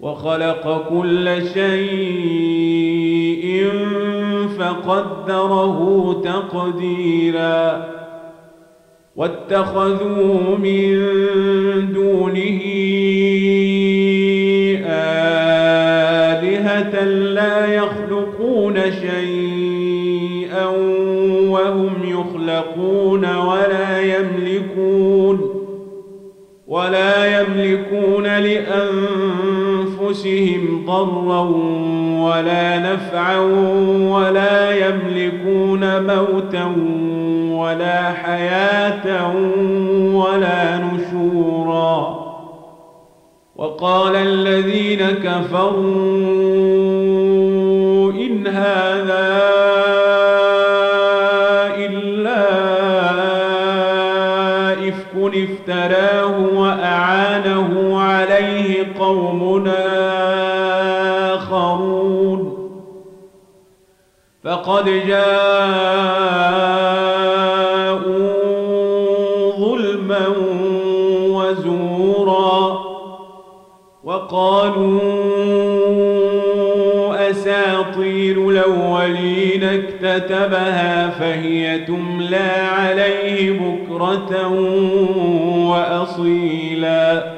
وخلق كل شيء فقدره تقديرا واتخذوا من دونه آلهة لا يخلقون شيئا وهم يخلقون ولا يملكون ولا يملكون لأنفسهم ضرا ولا نفعا ولا يملكون موتا ولا حياة ولا نشورا. وقال الذين كفروا إن هذا إلا إفك افتراه فقد جاءوا ظلما وزورا وقالوا أساطير الأولين اكتتبها فهي تملى عليه بكرة وأصيلا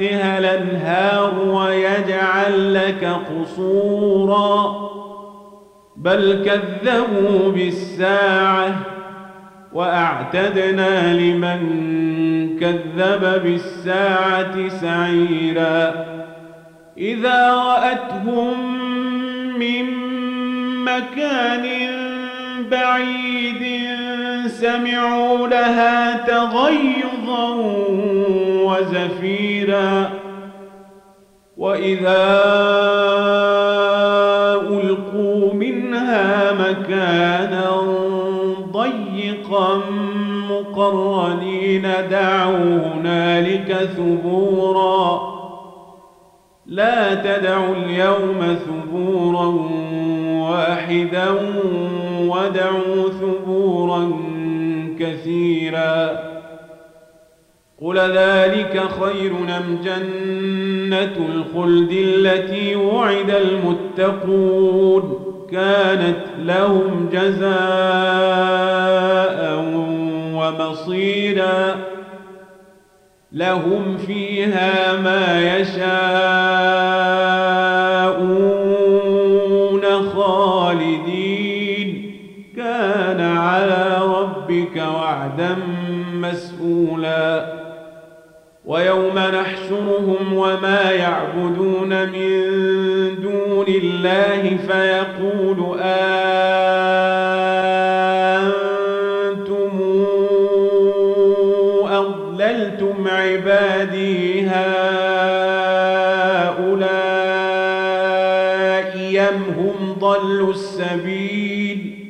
تحتها الأنهار ويجعل لك قصورا. بل كذبوا بالساعة وأعتدنا لمن كذب بالساعة سعيرا. إذا رأتهم من مكان بعيد سمعوا لها تغيظا وزفيرا. وإذا ألقوا منها مكانا ضيقا مقرنين دعوا هنالك ثبورا. لا تدعوا اليوم ثبورا واحدا ودعوا ثبورا كثيرا. قل ذلك خير أم جنة الخلد التي وعد المتقون؟ كانت لهم جزاء ومصيرا. لهم فيها ما يشاءون. وعدا مسؤولا ويوم نحشرهم وما يعبدون من دون الله فيقول أنتم أضللتم عبادي هؤلاء يم هم ضلوا السبيل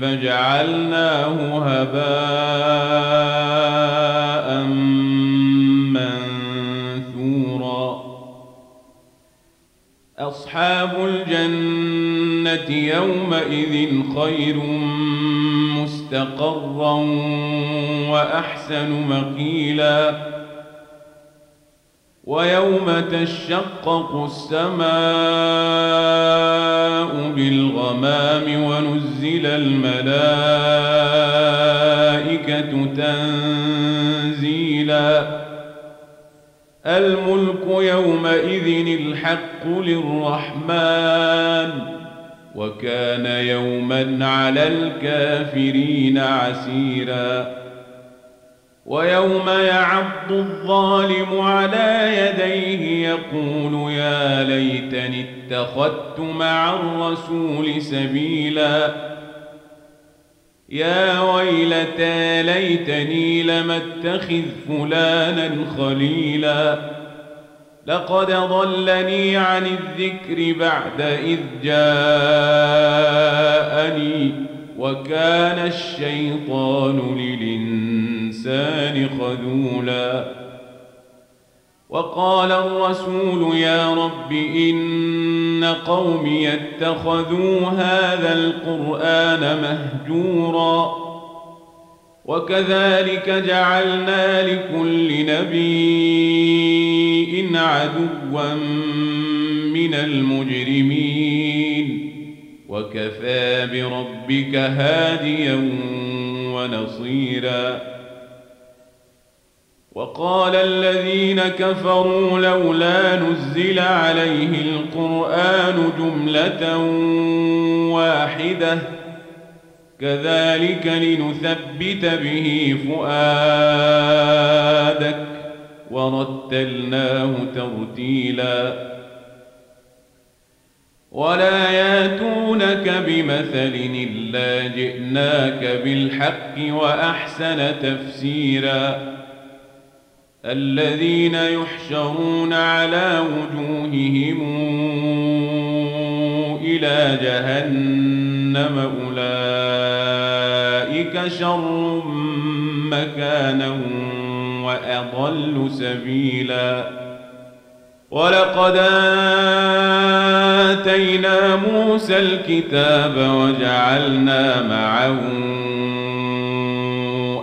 فجعلناه هباء منثورا. أصحاب الجنة يومئذ خير مستقرا وأحسن مقيلاً. ويوم تشقق السماء بالغمام ونزل الملائكة تنزيلا. الملك يومئذ الحق للرحمن وكان يوما على الكافرين عسيراً. ويوم يعض الظالم على يديه يقول يا ليتني اتخذت مع الرسول سبيلا. يا ويلتى ليتني لم اتخذ فلانا خليلا. لقد ضلني عن الذكر بعد إذ جاءني وكان الشيطان للإنسان خذولا. وقال الرسول يا رب إن قومي اتخذوا هذا القرآن مهجورا. وكذلك جعلنا لكل نبي عدوا من المجرمين. وكفى بربك هاديا ونصيرا. وقال الذين كفروا لولا نزل عليه القرآن جملة واحدة كذلك لنثبت به فؤادك ورتلناه ترتيلاً. ولا ياتونك بمثل إلا جئناك بالحق وأحسن تفسيرا. الذين يحشرون على وجوههم إلى جهنم أولئك شر مكانا وأضل سبيلاً. ولقد آتينا موسى الكتاب وجعلنا معه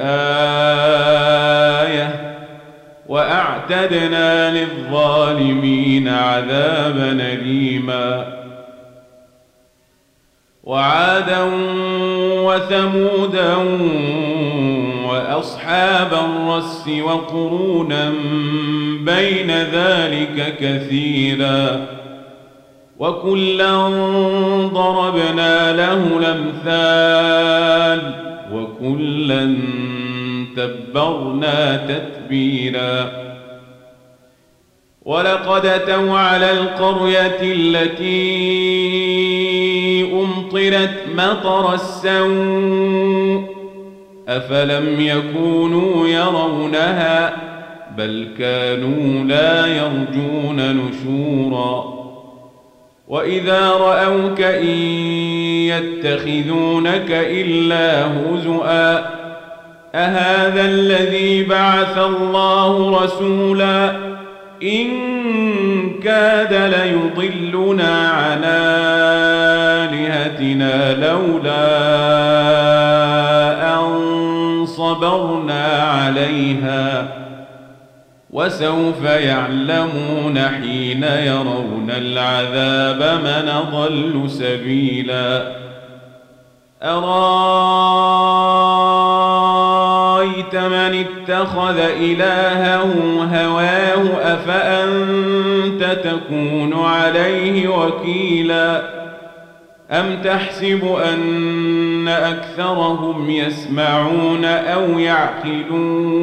آية وأعتدنا للظالمين عذابا أليما. وعادا وثمودا وأصحاب الرس وقرونا بين ذلك كثيرا. وكلا ضربنا له الأمثال وكلا تبرنا تتبيرا. ولقد أتوا على القرية التي أمطرت مطر السوء. أفلم يكونوا يرونها؟ بل كانوا لا يرجون نشورا. وإذا رأوك إن يتخذونك إلا هزؤا أهذا الذي بعث الله رسولا إن كاد ليضلنا عن آلهتنا لولا صبرنا عليها وسوف يعلمون حين يرون العذاب من ضل سبيلا. أرأيت من اتخذ إلهه هواه؟ أفأنت تكون عليه وكيلاً؟ أم تحسب أن أكثرهم يسمعون أو يعقلون؟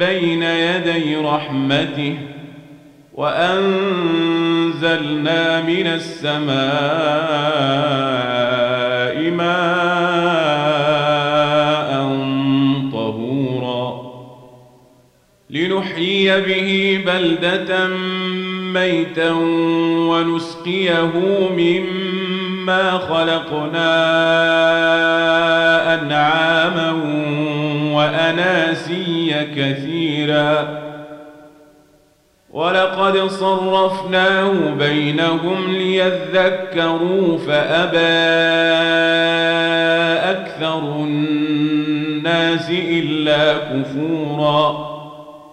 بين يدي رحمته وأنزلنا من السماء ماء طهورا لنحيي به بلدة ميتا ونسقيه مما ما خلقنا أنعاما وأناسيا كثيرا ولقد صرفناه بينهم ليذكروا فأبى أكثر الناس إلا كفورا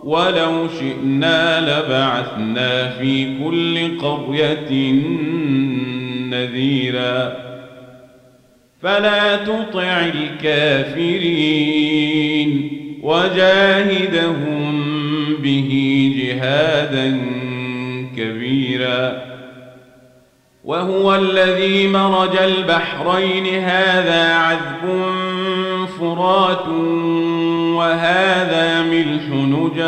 ولو شئنا لبعثنا في كل قرية نذيرا. فلا تطع الكافرين. وجاهدهم به جهادا كبيرا. وهو الذي مرج البحرين. هذا عذب فرات. وهذا ملح نجاج.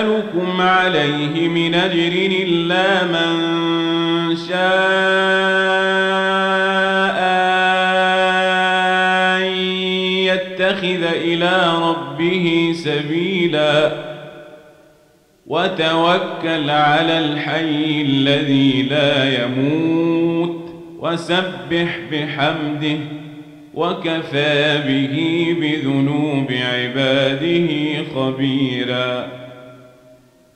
اسالكم عليه من أجر إلا من شاء يتخذ إلى ربه سبيلا. وتوكل على الحي الذي لا يموت. وسبح بحمده. وكفى به بذنوب عباده خبيرا.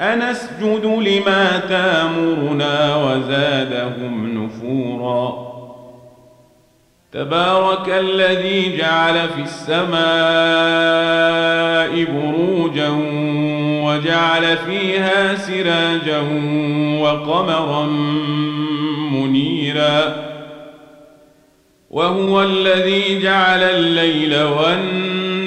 أنسجد لما تامرنا وزادهم نفورا. تبارك الذي جعل في السماء بروجا وجعل فيها سراجا وقمرا منيرا. وهو الذي جعل الليل والنهار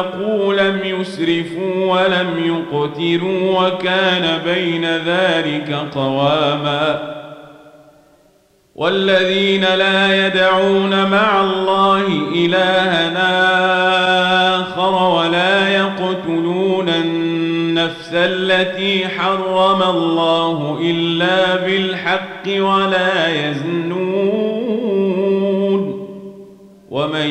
أنفقوا لم يسرفوا ولم يقتروا وكان بين ذلك قواما. والذين لا يدعون مع الله إلهنا آخر ولا يقتلون النفس التي حرم الله إلا بالحق ولا يزنون. ومن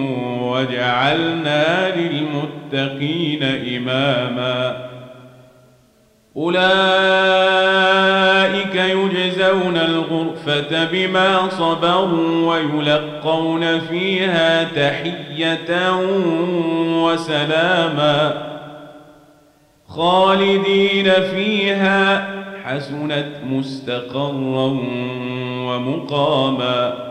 وجعلنا للمتقين إماما. أولئك يجزون الغرفة بما صبروا ويلقون فيها تحية وسلاما. خالدين فيها حسنت مستقرا ومقاما.